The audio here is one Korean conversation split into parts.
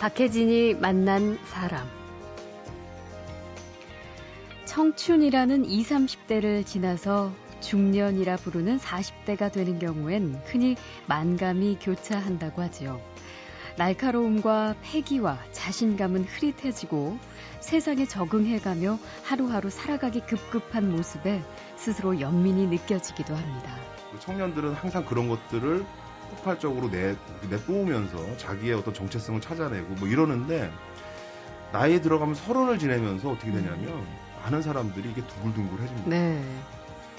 박혜진이 만난 사람. 청춘이라는 20, 30대를 지나서 중년이라 부르는 40대가 되는 경우엔 흔히 만감이 교차한다고 하지요. 날카로움과 패기와 자신감은 흐릿해지고 세상에 적응해가며 하루하루 살아가기 급급한 모습에 스스로 연민이 느껴지기도 합니다. 청년들은 항상 그런 것들을 폭발적으로 내, 내뿜으면서 자기의 어떤 정체성을 찾아내고 뭐 이러는데 나이에 들어가면 서른을 지내면서 어떻게 되냐면 많은 사람들이 이게 두글둥글해집니다. 네.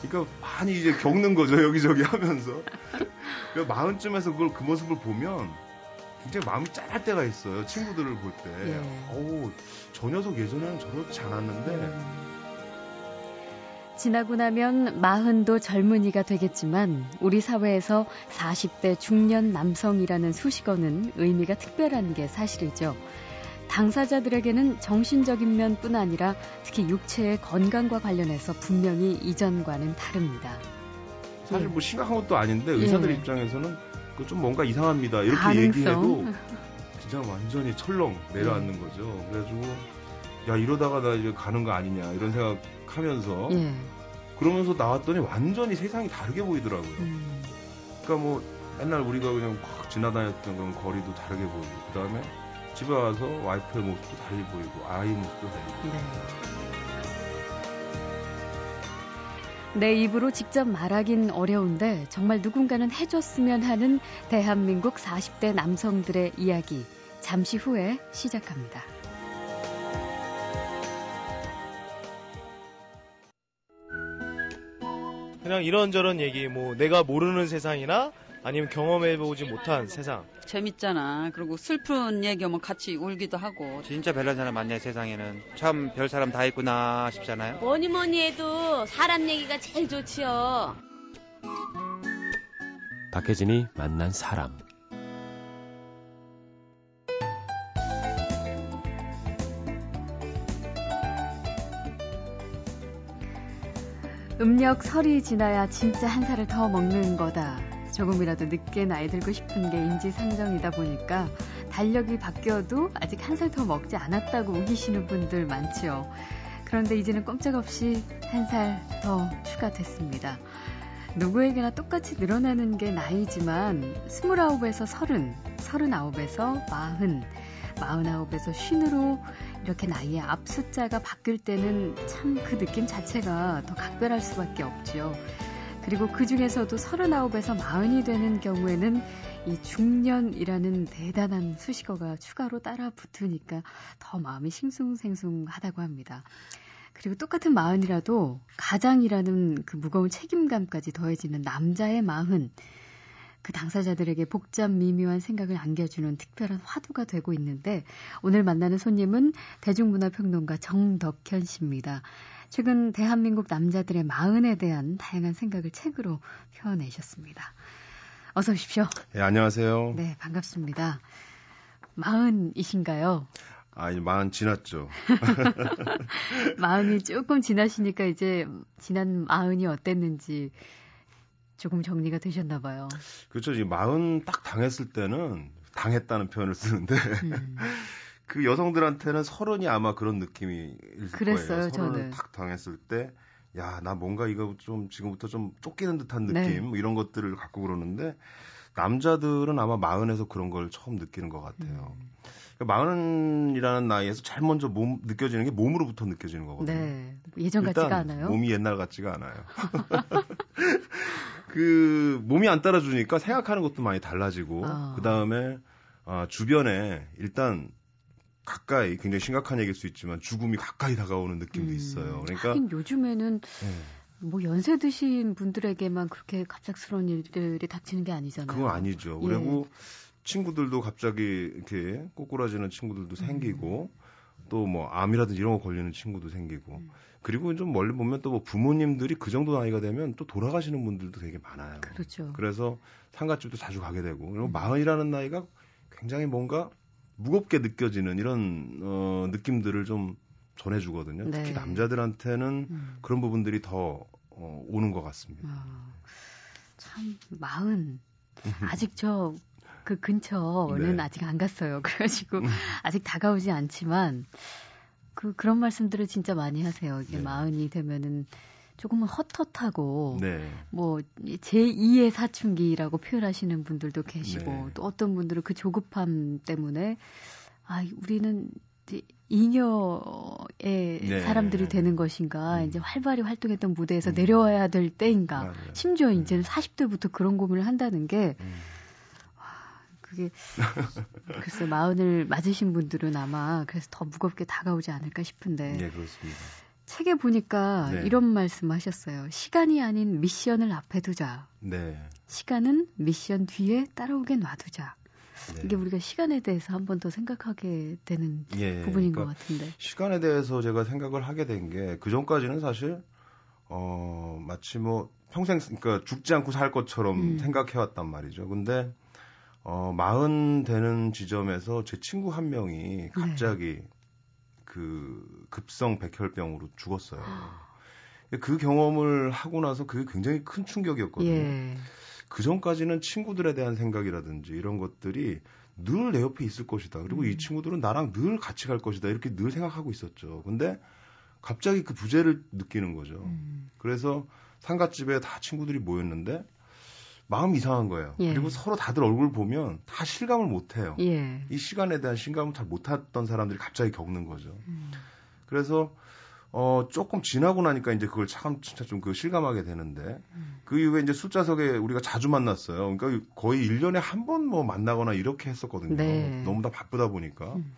그러니까 많이 이제 겪는 거죠 여기저기 하면서 그러니까 마흔쯤에서 그걸 그 모습을 보면 굉장히 마음이 짠할 때가 있어요 친구들을 볼때 예. 어우 저 녀석 예전에는 저렇지 않았는데 음. 지나고 나면 마흔도 젊은이가 되겠지만 우리 사회에서 40대 중년 남성이라는 수식어는 의미가 특별한 게 사실이죠. 당사자들에게는 정신적인 면뿐 아니라 특히 육체의 건강과 관련해서 분명히 이전과는 다릅니다. 사실 뭐 심각한 것도 아닌데 의사들 예. 입장에서는 그좀 뭔가 이상합니다. 이렇게 가능성. 얘기해도 진짜 완전히 철렁 내려앉는 예. 거죠. 그래가지고 야 이러다가 나 이제 가는 거 아니냐 이런 생각 하면서 예. 그러면서 나왔더니 완전히 세상이 다르게 보이더라고요. 음. 그러니까 뭐 맨날 우리가 그냥 확 지나다녔던 그런 거리도 다르게 보이고 그 다음에 집에 와서 와이프의 모습도 달리 보이고 아이 모습도 달리 보이고. 네. 내 입으로 직접 말하긴 어려운데 정말 누군가는 해줬으면 하는 대한민국 40대 남성들의 이야기 잠시 후에 시작합니다. 그냥 이런저런 얘기 뭐 내가 모르는 세상이나 아니면 경험해보지 못한 세상. 재밌잖아. 그리고 슬픈 얘기하면 같이 울기도 하고. 진짜 별난 사람 많네 세상에는. 참 별 사람 다 있구나 싶잖아요. 뭐니 뭐니 해도 사람 얘기가 제일 좋지요. 박혜진이 만난 사람 음력 설이 지나야 진짜 한 살을 더 먹는 거다. 조금이라도 늦게 나이 들고 싶은 게 인지상정이다 보니까 달력이 바뀌어도 아직 한 살 더 먹지 않았다고 우기시는 분들 많죠. 그런데 이제는 꼼짝없이 한 살 더 추가됐습니다. 누구에게나 똑같이 늘어나는 게 나이지만 29에서 30, 39에서 40, 49에서 50으로 이렇게 나이의 앞 숫자가 바뀔 때는 참 그 느낌 자체가 더 각별할 수밖에 없지요. 그리고 그 중에서도 39에서 40이 되는 경우에는 이 중년이라는 대단한 수식어가 추가로 따라 붙으니까 더 마음이 싱숭생숭하다고 합니다. 그리고 똑같은 마흔이라도 가장이라는 그 무거운 책임감까지 더해지는 남자의 마흔. 그 당사자들에게 복잡 미묘한 생각을 안겨주는 특별한 화두가 되고 있는데 오늘 만나는 손님은 대중문화평론가 정덕현 씨입니다. 최근 대한민국 남자들의 마흔에 대한 다양한 생각을 책으로 표현내셨습니다. 어서 오십시오. 네, 안녕하세요. 네, 반갑습니다. 마흔이신가요? 아, 이제 마흔 지났죠. 마흔이 조금 지나시니까 이제 지난 마흔이 어땠는지 조금 정리가 되셨나 봐요. 그렇죠. 이 마흔 딱 당했을 때는 당했다는 표현을 쓰는데 음. 그 여성들한테는 서른이 아마 그런 느낌이 그랬어요, 거예요. 서른을 딱 당했을 때 야, 나 뭔가 이거 좀 지금부터 좀 쫓기는 듯한 느낌 네. 뭐 이런 것들을 갖고 그러는데 남자들은 아마 마흔에서 그런 걸 처음 느끼는 것 같아요. 음. 그러니까 마흔이라는 나이에서 제일 먼저 몸 느껴지는 게 몸으로부터 느껴지는 거거든요. 네. 예전 같지가 않아요. 몸이 옛날 같지가 않아요. 그 몸이 안 따라주니까 생각하는 것도 많이 달라지고 아. 그 다음에 아, 주변에 일단 가까이 굉장히 심각한 얘기일 수 있지만 죽음이 가까이 다가오는 느낌도 음. 있어요. 그러니까 하긴 요즘에는 네. 뭐 연세 드신 분들에게만 그렇게 갑작스러운 일들이 닥치는 게 아니잖아요. 그건 아니죠. 예. 그리고 친구들도 갑자기 이렇게 꼬꾸라지는 친구들도 음. 생기고 또 뭐 암이라든지 이런 거 걸리는 친구도 생기고 음. 그리고 좀 멀리 보면 또 뭐 부모님들이 그 정도 나이가 되면 또 돌아가시는 분들도 되게 많아요. 그렇죠. 그래서 상가집도 자주 가게 되고 그리고 음. 마흔이라는 나이가 굉장히 뭔가 무겁게 느껴지는 이런 어, 느낌들을 좀 전해주거든요. 네. 특히 남자들한테는 음. 그런 부분들이 더 어, 오는 것 같습니다. 아, 참 마흔 아직 저 그 근처는 네. 아직 안 갔어요. 그래가지고 음. 아직 다가오지 않지만 그 그런 말씀들을 진짜 많이 하세요. 이게 네. 마흔이 되면은 조금은 헛헛하고 네. 뭐 제 2의 사춘기라고 표현하시는 분들도 계시고 네. 또 어떤 분들은 그 조급함 때문에 아 우리는 이제 잉여의 네. 사람들이 되는 것인가 음. 이제 활발히 활동했던 무대에서 음. 내려와야 될 때인가 맞아요. 심지어 음. 이제는 40대부터 그런 고민을 한다는 게 음. 그게 글쎄 마흔을 맞으신 분들은 아마 그래서 더 무겁게 다가오지 않을까 싶은데 네, 그렇습니다. 책에 보니까 네. 이런 말씀하셨어요. 시간이 아닌 미션을 앞에 두자. 네. 시간은 미션 뒤에 따라오게 놔두자. 네. 이게 우리가 시간에 대해서 한 번 더 생각하게 되는 예, 부분인 그러니까 것 같은데. 시간에 대해서 제가 생각을 하게 된 게 그 전까지는 사실 어 마치 뭐 평생 그러니까 죽지 않고 살 것처럼 음. 생각해 왔단 말이죠. 근데 어 마흔 되는 지점에서 제 친구 한 네. 명이 갑자기 그 급성 백혈병으로 죽었어요. 그 경험을 하고 나서 그게 굉장히 큰 충격이었거든요. 예. 그 전까지는 친구들에 대한 생각이라든지 이런 것들이 늘 내 옆에 있을 것이다. 그리고 음. 이 친구들은 나랑 늘 같이 갈 것이다. 이렇게 늘 생각하고 있었죠. 근데 갑자기 그 부재를 느끼는 거죠. 음. 그래서 상갓집에 다 친구들이 모였는데 마음이 이상한 거예요. 예. 그리고 서로 다들 얼굴 보면 다 실감을 못 해요. 예. 이 시간에 대한 실감을 잘 못했던 사람들이 갑자기 겪는 거죠. 음. 그래서 어 조금 지나고 나니까 이제 그걸 참 진짜 좀 그 실감하게 되는데 음. 그 이후에 이제 숫자석에 우리가 자주 만났어요. 그러니까 거의 1년에 한 번 뭐 만나거나 이렇게 했었거든요. 네. 너무 다 바쁘다 보니까. 음.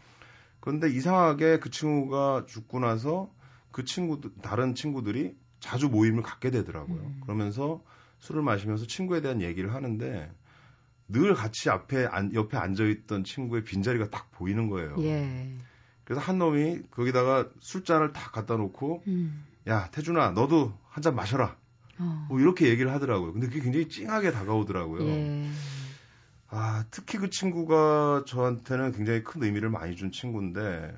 그런데 이상하게 그 친구가 죽고 나서 그 친구들 다른 친구들이 자주 모임을 갖게 되더라고요. 음. 그러면서 술을 마시면서 친구에 대한 얘기를 하는데 늘 같이 앞에 안- 옆에 앉아 있던 친구의 빈자리가 딱 보이는 거예요. 예. 그래서 한 놈이 거기다가 술잔을 딱 갖다 놓고 음. 야 태준아 너도 한 잔 마셔라 어. 뭐 이렇게 얘기를 하더라고요 근데 그게 굉장히 찡하게 다가오더라고요 예. 아 특히 그 친구가 저한테는 굉장히 큰 의미를 많이 준 친구인데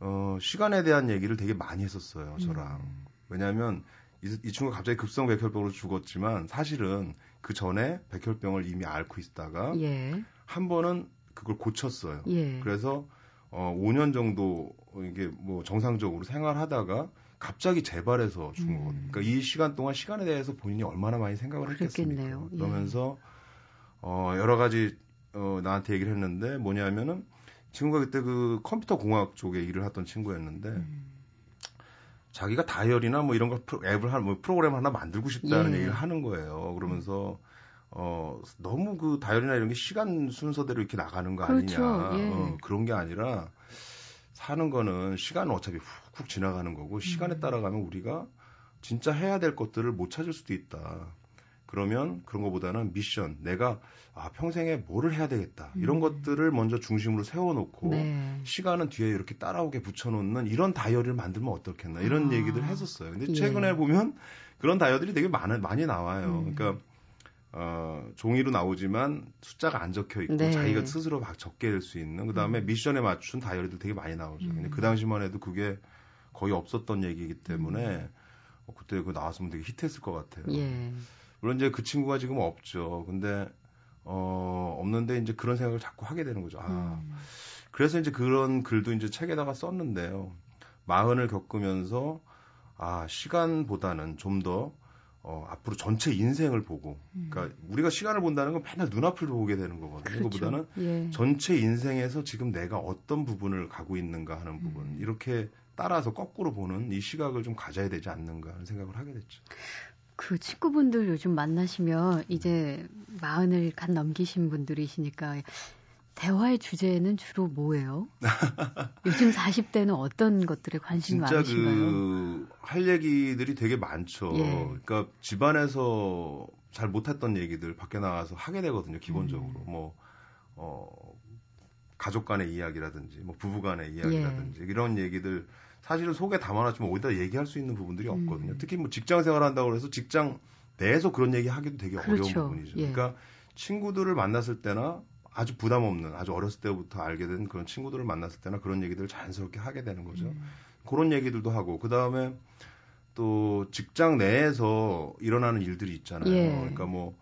어 시간에 대한 얘기를 되게 많이 했었어요 저랑 음. 왜냐하면 이, 이 친구가 갑자기 급성 백혈병으로 죽었지만 사실은 그 전에 백혈병을 이미 앓고 있다가 예. 한 번은 그걸 고쳤어요 예. 그래서 어 5년 정도 이게 뭐 정상적으로 생활하다가 갑자기 재발해서 죽은 음. 거거든요. 그러니까 이 시간 동안 시간에 대해서 본인이 얼마나 많이 생각을 했겠습니까? 그랬겠네요. 예. 그러면서 어 여러 가지 어 나한테 얘기를 했는데 뭐냐면은 친구가 그때 그 컴퓨터 공학 쪽에 일을 하던 친구였는데 음. 자기가 다이어리나 뭐 이런 거 프로- 앱을 한뭐 프로그램 하나 만들고 싶다는 예. 얘기를 하는 거예요. 그러면서 어 너무 그 다이어리나 이런 게 시간 순서대로 이렇게 나가는 거 그렇죠. 아니냐. 예. 어, 그런 게 아니라 사는 거는 시간은 어차피 훅훅 지나가는 거고 시간에 음. 따라가면 우리가 진짜 해야 될 것들을 못 찾을 수도 있다. 그러면 그런 것보다는 미션, 내가 아, 평생에 뭐를 해야 되겠다. 이런 음. 것들을 먼저 중심으로 세워놓고 네. 시간은 뒤에 이렇게 따라오게 붙여놓는 이런 다이어리를 만들면 어떻겠나 이런 아. 얘기들 했었어요. 근데 예. 최근에 보면 그런 다이어리들이 되게 많, 많이 나와요. 음. 그러니까 어, 종이로 나오지만 숫자가 안 적혀 있고 네. 자기가 스스로 막 적게 될 수 있는 그 다음에 음. 미션에 맞춘 다이어리들 되게 많이 나오죠. 근데 음. 그 당시만 해도 그게 거의 없었던 얘기이기 때문에 음. 어, 그때 그 나왔으면 되게 히트했을 것 같아요. 예. 물론 이제 그 친구가 지금 없죠. 근데 어, 없는데 이제 그런 생각을 자꾸 하게 되는 거죠. 아, 음. 그래서 이제 그런 글도 이제 책에다가 썼는데요. 마흔을 겪으면서 아 시간보다는 좀더 어, 앞으로 전체 인생을 보고, 그러니까 우리가 시간을 본다는 건 맨날 눈앞을 보게 되는 거거든요. 그렇죠. 그보다는 예. 전체 인생에서 지금 내가 어떤 부분을 가고 있는가 하는 부분 음. 이렇게 따라서 거꾸로 보는 이 시각을 좀 가져야 되지 않는가 하는 생각을 하게 됐죠. 그 친구분들 요즘 만나시면 이제 마흔을 간 넘기신 분들이시니까 대화의 주제는 주로 뭐예요? 요즘 40대는 어떤 것들에 관심이 진짜 많으신가요? 그할 얘기들이 되게 많죠. 예. 그러니까 집안에서 잘 못했던 얘기들 밖에 나가서 하게 되거든요. 기본적으로 음. 뭐 어, 가족 간의 이야기라든지 뭐 부부 간의 이야기라든지 예. 이런 얘기들 사실은 속에 담아놨지만 어디다 얘기할 수 있는 부분들이 음. 없거든요. 특히 뭐 직장 생활한다고 해서 직장 내에서 그런 얘기 하기도 되게 그렇죠. 어려운 부분이죠. 예. 그러니까 친구들을 만났을 때나 아주 부담 없는 아주 어렸을 때부터 알게 된 그런 친구들을 만났을 때나 그런 얘기들을 자연스럽게 하게 되는 거죠. 음. 그런 얘기들도 하고 그 다음에 또 직장 내에서 일어나는 일들이 있잖아요. 예. 그러니까 뭐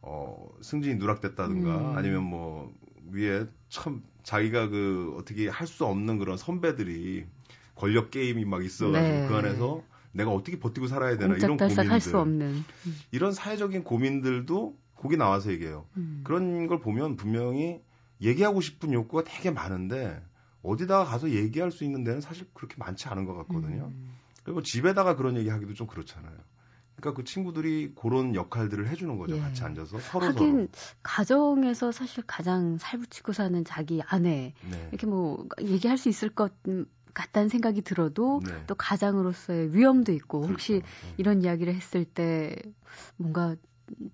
어, 승진이 누락됐다든가 음. 아니면 뭐 위에 참 자기가 그 어떻게 할 수 없는 그런 선배들이 권력 게임이 막 있어가지고 네. 그 안에서 내가 어떻게 버티고 살아야 되나 이런 고민들 할수 없는. 이런 사회적인 고민들도 거기 나와서 얘기해요. 음. 그런 걸 보면 분명히 얘기하고 싶은 욕구가 되게 많은데 어디다가 가서 얘기할 수 있는 데는 사실 그렇게 많지 않은 것 같거든요. 음. 그리고 집에다가 그런 얘기 하기도 좀 그렇잖아요. 그러니까 그 친구들이 그런 역할들을 해주는 거죠. 예. 같이 앉아서 서로 하긴 가정에서 사실 가장 살붙이고 사는 자기 아내 서로. 네. 이렇게 뭐 얘기할 수 있을 것 같다는 생각이 들어도 네. 또 가장으로서의 위험도 있고 혹시 그렇죠. 네. 이런 이야기를 했을 때 뭔가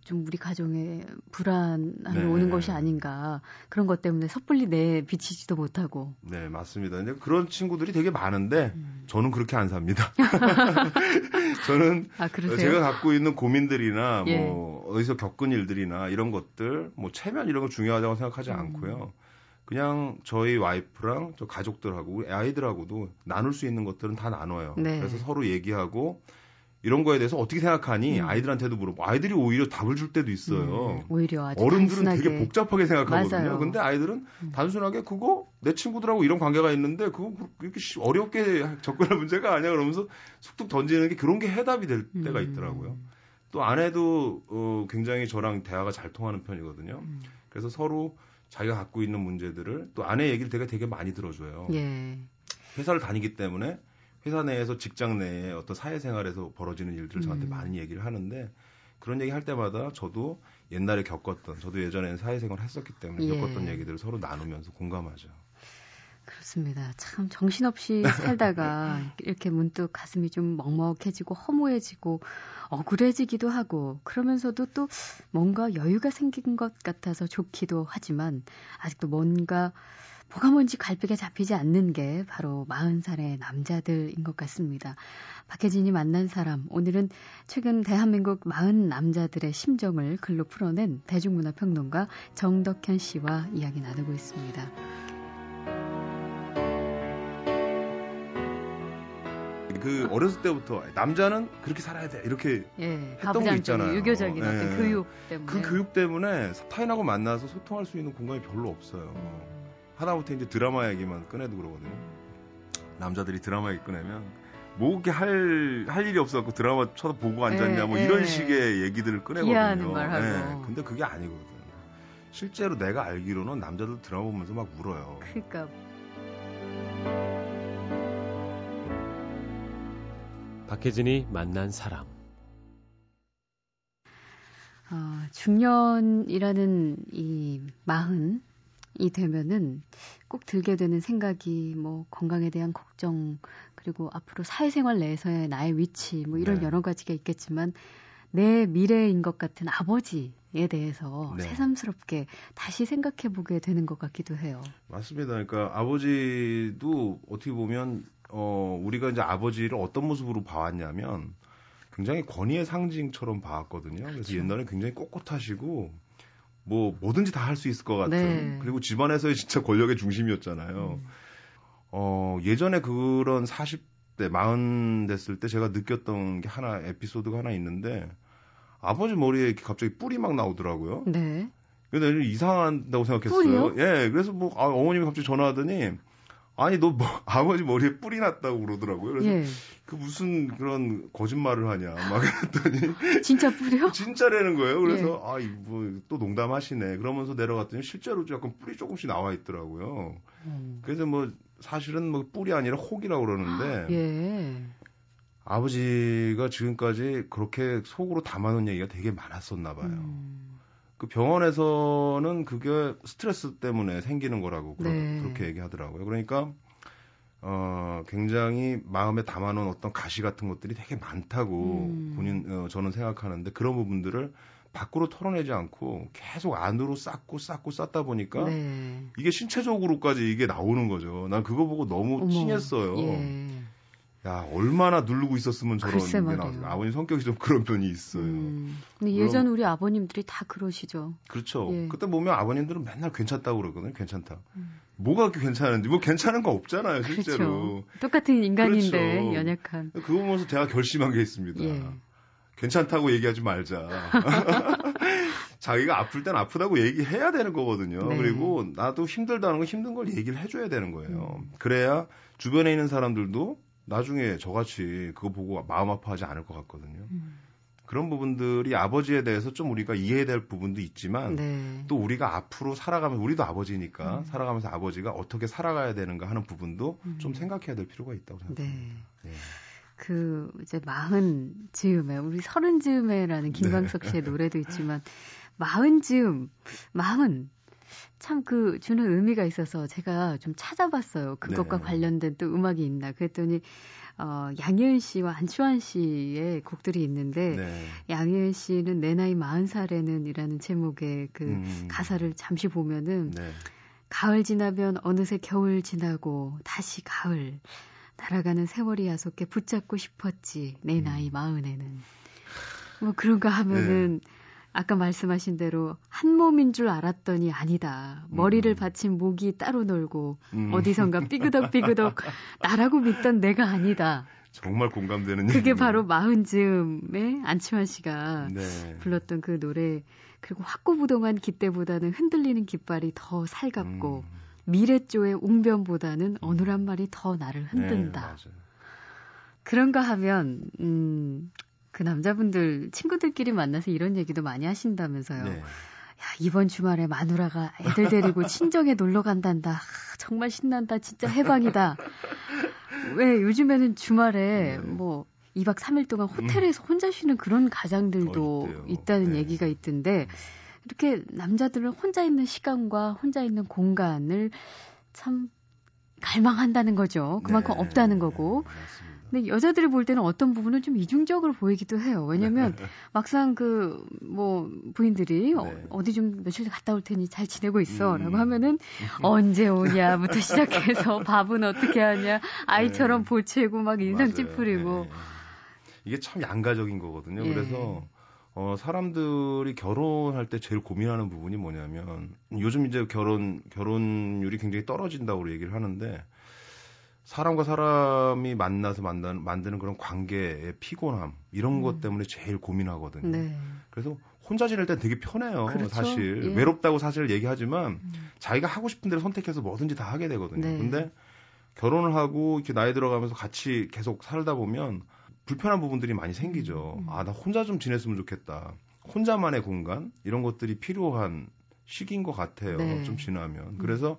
좀 우리 가정에 불안함이 네. 오는 것이 아닌가 그런 것 때문에 섣불리 내 비치지도 못하고 네, 맞습니다. 근데 그런 친구들이 되게 많은데 음. 저는 그렇게 안 삽니다. 저는 아? 제가 갖고 있는 고민들이나 예. 뭐 어디서 겪은 일들이나 이런 것들 뭐 체면 이런 거 중요하다고 생각하지 음. 않고요. 그냥 저희 와이프랑 저 가족들하고 아이들하고도 나눌 수 있는 것들은 다 나눠요. 네. 그래서 서로 얘기하고 이런 거에 대해서 어떻게 생각하니 음. 아이들한테도 물어보고 아이들이 오히려 답을 줄 때도 있어요. 음, 오히려 아주 어른들은 단순하게 되게 복잡하게 생각하거든요. 맞아요. 근데 아이들은 음. 단순하게 그거 내 친구들하고 이런 관계가 있는데 그거 그렇게 쉬- 어렵게 접근할 문제가 아니야 그러면서 툭툭 던지는 게 그런 게 해답이 될 때가 음. 있더라고요. 또 아내도 어, 굉장히 저랑 대화가 잘 통하는 편이거든요. 음. 그래서 서로 자기가 갖고 있는 문제들을 또 아내 얘기를 되게 되게 많이 들어줘요. 예. 회사를 다니기 때문에 회사 내에서 직장 내에 어떤 사회생활에서 벌어지는 일들을 저한테 음. 많이 얘기를 하는데 그런 얘기 할 때마다 저도 옛날에 겪었던 저도 예전에는 사회생활을 했었기 때문에 예. 겪었던 얘기들을 서로 나누면서 공감하죠. 그렇습니다. 참 정신없이 살다가 이렇게 문득 가슴이 좀 먹먹해지고 허무해지고 억울해지기도 하고 그러면서도 또 뭔가 여유가 생긴 것 같아서 좋기도 하지만 아직도 뭔가 뭐가 뭔지 갈피가 잡히지 않는 게 바로 40살의 남자들인 것 같습니다. 박혜진이 만난 사람, 오늘은 최근 대한민국 40 남자들의 심정을 글로 풀어낸 대중문화평론가 정덕현 씨와 이야기 나누고 있습니다. 그 어렸을 때부터 남자는 그렇게 살아야 돼 이렇게 예, 했던 게 있잖아요. 유교적인 어떤 예. 교육 때문에. 그 교육 때문에 타인하고 만나서 소통할 수 있는 공간이 별로 없어요. 하다못해 이제 드라마 얘기만 꺼내도 그러거든요. 남자들이 드라마 얘기 꺼내면 뭐 그렇게 할, 할 일이 없어갖고 드라마 쳐다 보고 앉았냐 뭐 예, 이런 예. 식의 얘기들을 꺼내거든요. 예, 근데 그게 아니거든. 실제로 내가 알기로는 남자들 드라마 보면서 막 울어요. 그러니까 박혜진이 만난 사람. 어, 중년이라는 이 마흔 이 되면은 꼭 들게 되는 생각이 뭐 건강에 대한 걱정 그리고 앞으로 사회생활 내에서의 나의 위치 뭐 이런 네. 여러 가지가 있겠지만 내 미래인 것 같은 아버지 에 대해서 네. 새삼스럽게 다시 생각해 보게 되는 것 같기도 해요. 맞습니다. 그러니까 아버지도 어떻게 보면 어 우리가 이제 아버지를 어떤 모습으로 봐왔냐면 굉장히 권위의 상징처럼 봐왔거든요. 그래서 그렇죠. 옛날에 굉장히 꼿꼿하시고 뭐 뭐든지 다 할 수 있을 것 같은 네. 그리고 집안에서의 진짜 권력의 중심이었잖아요. 음. 어 예전에 그런 40대 마흔 됐을 때 제가 느꼈던 게 하나 에피소드가 하나 있는데 아버지 머리에 이렇게 갑자기 뿔이 막 나오더라고요. 네. 근데 좀 이상하다고 생각했어요. 뿔이요? 예, 그래서 뭐 아, 어머님이 갑자기 전화하더니 아니 너 뭐, 아버지 머리에 뿔이 났다고 그러더라고요. 그래서 예. 그 무슨 그런 거짓말을 하냐 막 그랬더니 진짜 뿌려? 진짜라는 거예요. 그래서 예. 아, 이뭐 또 농담하시네. 그러면서 내려갔더니 실제로 약간 뿔이 조금씩 나와 있더라고요. 음. 그래서 뭐 사실은 뭐 뿔이 아니라 혹이라고 그러는데 예. 아버지가 지금까지 그렇게 속으로 담아놓은 얘기가 되게 많았었나 봐요. 음. 그 병원에서는 그게 스트레스 때문에 생기는 거라고 그러- 네. 그렇게 얘기하더라고요. 그러니까 어 굉장히 마음에 담아놓은 어떤 가시 같은 것들이 되게 많다고 음. 본인 어, 저는 생각하는데 그런 부분들을 밖으로 털어내지 않고 계속 안으로 쌓고 쌓고 쌓다 보니까 네. 이게 신체적으로까지 이게 나오는 거죠. 난 그거 보고 너무 어머. 찡했어요. 예. 야 얼마나 누르고 있었으면 저런 게. 나왔어요. 아버님 성격이 좀 그런 편이 있어요. 음. 근데 예전 우리 아버님들이 다 그러시죠. 그렇죠. 예. 그때 보면 아버님들은 맨날 괜찮다고 그러거든요. 괜찮다. 음. 뭐가 그렇게 괜찮은지 뭐 괜찮은 거 없잖아요, 실제로. 그렇죠. 똑같은 인간인데 그렇죠. 연약한. 그거 보면서 제가 결심한 게 있습니다. 예. 괜찮다고 얘기하지 말자. 자기가 아플 땐 아프다고 얘기해야 되는 거거든요. 네. 그리고 나도 힘들다는 건 힘든 걸 얘기를 해줘야 되는 거예요. 음. 그래야 주변에 있는 사람들도 나중에 저같이 그거 보고 마음 아파하지 않을 것 같거든요. 음. 그런 부분들이 아버지에 대해서 좀 우리가 이해해야 될 부분도 있지만 네. 또 우리가 앞으로 살아가면서 우리도 아버지니까 음. 살아가면서 아버지가 어떻게 살아가야 되는가 하는 부분도 음. 좀 생각해야 될 필요가 있다고 생각합니다. 네. 예. 그 이제 마흔 즈음에 우리 서른 즈음에라는 김광석 네. 씨의 노래도 있지만 마흔 즈음 마흔 참 그 주는 의미가 있어서 제가 좀 찾아봤어요. 그것과 네. 관련된 또 음악이 있나 그랬더니 어 양희은 씨와 안치환 씨의 곡들이 있는데 네. 양희은 씨는 내 나이 마흔 살에는 이라는 제목의 그 음. 가사를 잠시 보면은 네. 가을 지나면 어느새 겨울 지나고 다시 가을 날아가는 세월이 야속해 붙잡고 싶었지 내 음. 나이 마흔에는 뭐 그런가 하면은 네. 아까 말씀하신 대로 한 몸인 줄 알았더니 아니다 머리를 음. 받친 목이 따로 놀고 음. 어디선가 삐그덕삐그덕 나라고 믿던 내가 아니다 정말 공감되는 그게 얘기네요. 바로 마흔 즈음에 안치환 씨가 네. 불렀던 그 노래 그리고 확고부동한 깃대보다는 흔들리는 깃발이 더 살갑고 음. 미래조의 웅변보다는 어느란 말이 더 나를 흔든다. 네. 그런가 하면 음, 그 남자분들 친구들끼리 만나서 이런 얘기도 많이 하신다면서요. 네. 야, 이번 주말에 마누라가 애들 데리고 친정에 놀러 간단다. 아, 정말 신난다. 진짜 해방이다. 왜 요즘에는 주말에 네. 뭐 2박 3일 동안 호텔에서 혼자 쉬는 그런 가장들도 어. 있다는 네. 얘기가 있던데 이렇게 남자들은 혼자 있는 시간과 혼자 있는 공간을 참 갈망한다는 거죠. 그만큼 네. 없다는 거고. 근데 여자들이 볼 때는 어떤 부분은 좀 이중적으로 보이기도 해요. 왜냐면 막상 그 뭐 부인들이 어, 네. 어 디 좀 며칠 갔다 올 테니 잘 지내고 있어라고 음. 하면은 언제 오냐부터 시작해서 밥은 어떻게 하냐 아이처럼 네. 보채고 막 인상. 찌푸리고 네. 이게 참 양가적인 거거든요. 예. 그래서 어, 사람들이 결혼할 때 제일 고민하는 부분이 뭐냐면 요즘 이제 결혼 결혼율이 굉장히 떨어진다고 얘기를 하는데 사람과 사람이 만나서 만드는, 만드는 그런 관계의 피곤함 이런 음. 것 때문에 제일 고민하거든요. 네. 그래서 혼자 지낼 땐 되게 편해요. 그렇죠. 사실 예. 외롭다고 사실 얘기하지만 음. 자기가 하고 싶은 대로 선택해서 뭐든지 다 하게 되거든요. 네. 근데 결혼을 하고 이렇게 나이 들어가면서 같이 계속 살다 보면 불편한 부분들이 많이 생기죠. 음. 아, 나 혼자 좀 지냈으면 좋겠다. 혼자만의 공간 이런 것들이 필요한 시기인 것 같아요. 네. 음. 좀 지나면. 그래서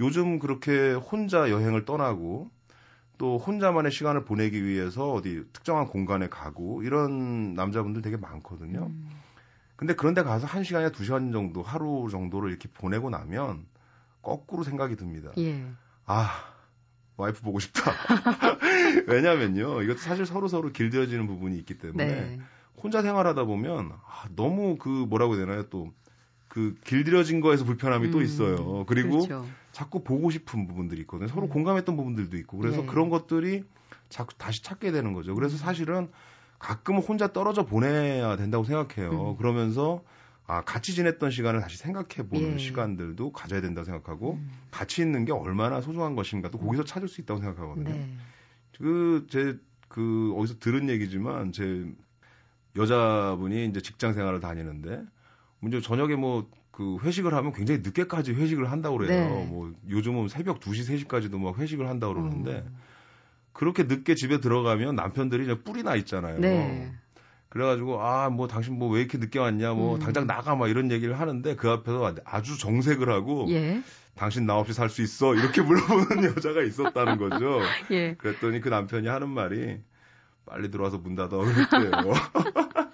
요즘 그렇게 혼자 여행을 떠나고 또 혼자만의 시간을 보내기 위해서 어디 특정한 공간에 가고 이런 남자분들 되게 많거든요. 음. 근데 그런데 가서 한 시간이나 두 시간 정도, 하루 정도를 이렇게 보내고 나면 거꾸로 생각이 듭니다. 예. 아, 와이프 보고 싶다. 왜냐면요, 이것도 사실 서로 서로 길들여지는 부분이 있기 때문에 네. 혼자 생활하다 보면 아, 너무 그 뭐라고 해야 되나요? 또 그 길들여진 거에서 불편함이 또 음, 있어요. 그리고 그렇죠. 자꾸 보고 싶은 부분들이 있거든요. 서로 음. 공감했던 부분들도 있고. 그래서 네. 그런 것들이 자꾸 다시 찾게 되는 거죠. 그래서 음. 사실은 가끔은 혼자 떨어져 보내야 된다고 생각해요. 음. 그러면서 아, 같이 지냈던 시간을 다시 생각해 보는 예. 시간들도 가져야 된다고 생각하고 음. 같이 있는 게 얼마나 소중한 것인가 또 거기서 찾을 수 있다고 생각하거든요. 네. 그, 제, 그, 어디서 들은 얘기지만, 제 여자분이 이제 직장 생활을 다니는데, 문제 저녁에 뭐, 그 회식을 하면 굉장히 늦게까지 회식을 한다고 그래요. 네. 뭐, 요즘은 새벽 2시, 3시까지도 막 회식을 한다고 그러는데, 음. 그렇게 늦게 집에 들어가면 남편들이 이제 뿔이 나 있잖아요. 네. 그래가지고, 아, 뭐, 당신 뭐 왜 이렇게 늦게 왔냐, 뭐, 음. 당장 나가, 막 이런 얘기를 하는데, 그 앞에서 아주 정색을 하고, 예. 당신 나 없이 살 수 있어? 이렇게 물어보는 여자가 있었다는 거죠. 예. 그랬더니 그 남편이 하는 말이 빨리 들어와서 문 닫아 그랬대요.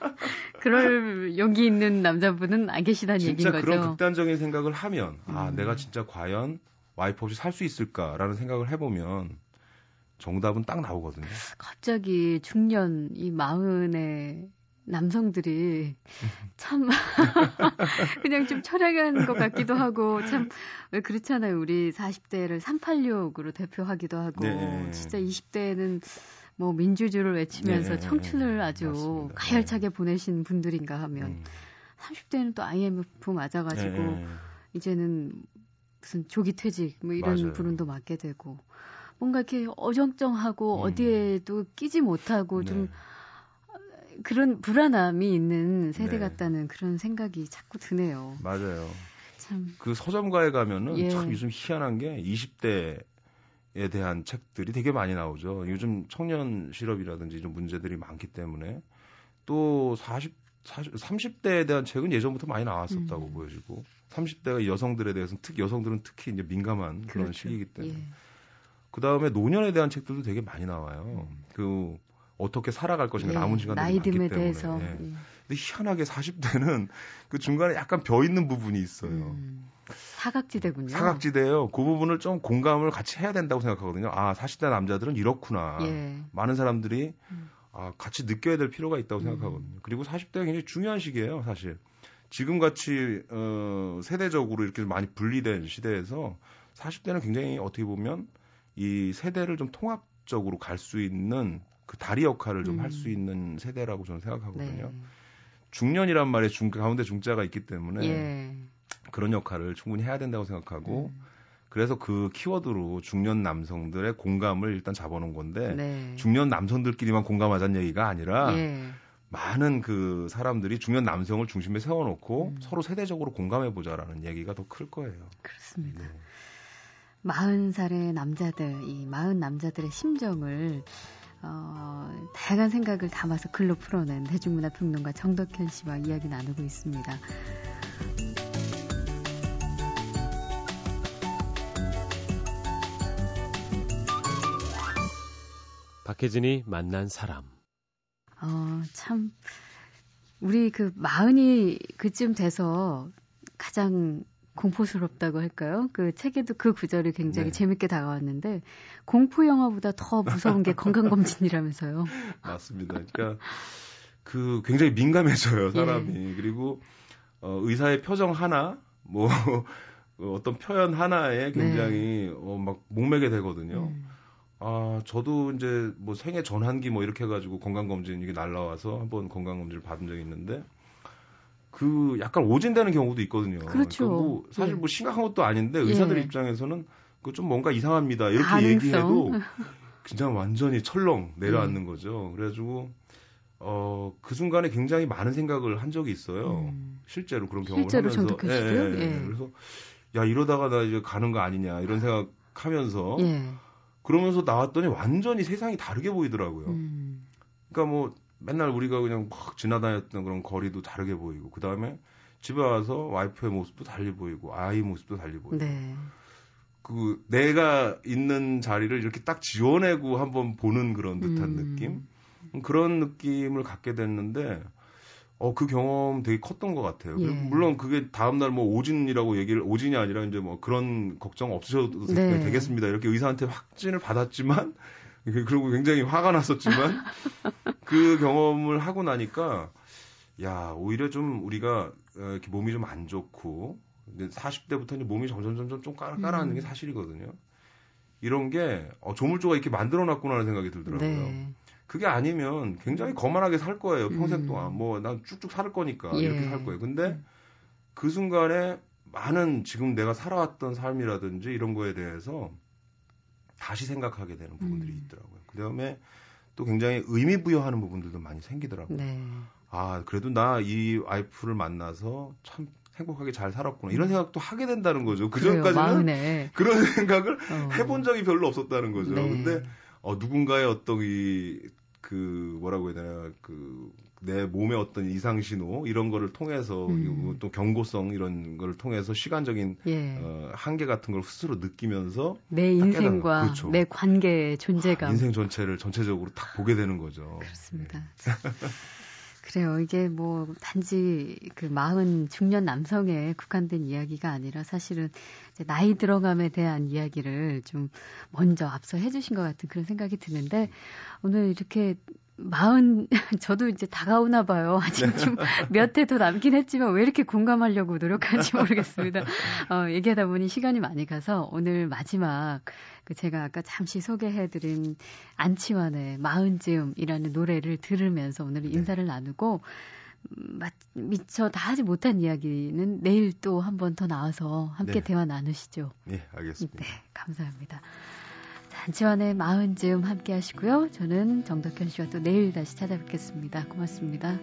그럴 용기 있는 남자분은 안 계시다는 진짜 얘기인 그런 거죠. 극단적인 생각을 하면 아 음. 내가 진짜 과연 와이프 없이 살 수 있을까라는 생각을 해보면 정답은 딱 나오거든요. 갑자기 중년 이 마흔의 남성들이 참 그냥 좀 철학한 것 같기도 하고 참 왜 그렇잖아요. 우리 40대를 386으로 대표하기도 하고 네. 진짜 20대에는 뭐 민주주의를 외치면서 네. 청춘을 아주 맞습니다. 가열차게 보내신 분들인가 하면 음. 30대는 또 IMF 맞아가지고 네. 이제는 무슨 조기 퇴직 뭐 이런 맞아요. 부름도 맡게 되고 뭔가 이렇게 어정쩡하고 음. 어디에도 끼지 못하고 좀 네. 그런 불안함이 있는 세대 네. 같다는 그런 생각이 자꾸 드네요. 맞아요. 참. 그 서점가에 가면은 예. 참 요즘 희한한 게 20대 에 대한 책들이 되게 많이 나오죠. 요즘 청년 실업이라든지 이런 문제들이 많기 때문에 또 40, 40 30대에 대한 책은 예전부터 많이 나왔었다고 음. 보여지고 30대가 여성들에 대해서는 특 여성들은 특히 이제 민감한 그런 그렇죠. 시기이기 때문에 예. 그 다음에 노년에 대한 책들도 되게 많이 나와요. 그 어떻게 살아갈 것인가 예, 남은 시간들이 많기 나이 듦에 때문에. 대해서. 예. 예. 근데 희한하게 40대는 그 중간에 약간 벼 있는 부분이 있어요. 음, 사각지대군요. 사각지대예요. 그 부분을 좀 공감을 같이 해야 된다고 생각하거든요. 아, 40대 남자들은 이렇구나. 예. 많은 사람들이 음. 아, 같이 느껴야 될 필요가 있다고 생각하거든요. 그리고 40대가 굉장히 중요한 시기예요, 사실. 지금 같이 어, 세대적으로 이렇게 많이 분리된 시대에서 40대는 굉장히 어떻게 보면 이 세대를 좀 통합적으로 갈 수 있는 그 다리 역할을 좀 음. 할수 있는 세대라고 저는 생각하거든요. 네. 중년이란 말에 중 가운데 중자가 있기 때문에 예. 그런 역할을 충분히 해야 된다고 생각하고 음. 그래서 그 키워드로 중년 남성들의 공감을 일단 잡아놓은 건데 네. 중년 남성들끼리만 공감하자는 얘기가 아니라 예. 많은 그 사람들이 중년 남성을 중심에 세워놓고 음. 서로 세대적으로 공감해 보자라는 얘기가 더 클 거예요. 그렇습니다. 네. 마흔 살의 남자들, 이 마흔 남자들의 심정을 어, 다양한 생각을 담아서 글로 풀어낸 대중문화 평론가 정덕현 씨와 이야기 나누고 있습니다. 박혜진이 만난 사람. 어, 참 우리 그 마흔이 그쯤 돼서 가장 공포스럽다고 할까요? 그 책에도 그 구절이 굉장히 네. 재밌게 다가왔는데 공포 영화보다 더 무서운 게 건강 검진이라면서요. 맞습니다. 그러니까 그 굉장히 민감해져요 예. 사람이 그리고 어, 의사의 표정 하나 뭐 어, 어떤 표현 하나에 굉장히 어, 막 목매게 되거든요. 음. 아, 저도 이제 뭐 생애 전환기 뭐 이렇게 해가지고 건강검진 이게 날라와서 한번 건강검진을 받은 적이 있는데 그 약간 오진되는 경우도 있거든요. 그렇죠. 그러니까 뭐 사실 예. 뭐 심각한 것도 아닌데 의사들 예. 입장에서는 그 좀 뭔가 이상합니다. 이렇게 가능성. 얘기해도 그냥 완전히 철렁 내려앉는 거죠. 그래가지고 어, 그 순간에 굉장히 많은 생각을 한 적이 있어요. 음. 실제로 그런 경험을 실제로 하면서. 정독해 주시고요? 예. 그래서 야 이러다가 나 이제 가는 거 아니냐 이런 생각하면서 예. 그러면서 나왔더니 완전히 세상이 다르게 보이더라고요. 음. 그러니까 뭐 맨날 우리가 그냥 막 지나다녔던 그런 거리도 다르게 보이고 그 다음에 집에 와서 와이프의 모습도 달리 보이고 아이 모습도 달리 보이고 네. 그 내가 있는 자리를 이렇게 딱 지워내고 한번 보는 그런 듯한 음. 느낌 그런 느낌을 갖게 됐는데 어 그 경험 되게 컸던 것 같아요. 예. 물론 그게 다음 날 뭐 오진이라고 얘기를 오진이 아니라 이제 뭐 그런 걱정 없으셔도 되- 네. 되겠습니다. 이렇게 의사한테 확진을 받았지만 그리고 굉장히 화가 났었지만 그 경험을 하고 나니까 야 오히려 좀 우리가 어, 이렇게 몸이 좀 안 좋고 이제 40대부터 이제 몸이 점점 점점 좀 깔아 깔아앉는 게 음. 사실이거든요. 이런 게 어, 조물조가 이렇게 만들어 놨구나라는 생각이 들더라고요. 네. 그게 아니면 굉장히 거만하게 살 거예요 평생 음. 동안 뭐난 쭉쭉 살 거니까 예. 이렇게 살 거예요. 근데 그 순간에 많은 지금 내가 살아왔던 삶이라든지 이런 거에 대해서 다시 생각하게 되는 부분들이 음. 있더라고요. 그 다음에 또 굉장히 의미 부여하는 부분들도 많이 생기더라고요. 네. 아 그래도 나 이 와이프를 만나서 참 행복하게 잘 살았구나 이런 생각도 하게 된다는 거죠. 그 음. 그래요, 전까지는 마흔에. 그런 생각을 어. 해본 적이 별로 없었다는 거죠. 네. 근데 어, 누군가의 어떤 이, 그, 뭐라고 해야 되나, 그, 내 몸의 어떤 이상 신호, 이런 거를 통해서, 음. 또 경고성 이런 거를 통해서 시간적인, 예. 어, 한계 같은 걸 스스로 느끼면서, 내딱 인생과. 그렇죠. 내 관계의 존재감. 인생 전체를 전체적으로 딱 보게 되는 거죠. 그렇습니다. 그래요. 이게 뭐 단지 그 마흔 중년 남성에 국한된 이야기가 아니라 사실은 이제 나이 들어감에 대한 이야기를 좀 먼저 앞서 해주신 것 같은 그런 생각이 드는데 오늘 이렇게 마흔 저도 이제 다가오나 봐요. 아직 좀 몇 해 더 남긴 했지만 왜 이렇게 공감하려고 노력하는지 모르겠습니다. 어, 얘기하다 보니 시간이 많이 가서 오늘 마지막 그 제가 아까 잠시 소개해드린 안치환의 마흔즈음이라는 노래를 들으면서 오늘 인사를 나누고 음, 마- 미처 다 하지 못한 이야기는 내일 또 한 번 더 나와서 함께 네. 대화 나누시죠. 예, 알겠습니다. 네, 감사합니다. 자, 한치환의 마흔 즈음 함께 하시고요. 저는 정덕현 씨와 또 내일 다시 찾아뵙겠습니다. 고맙습니다.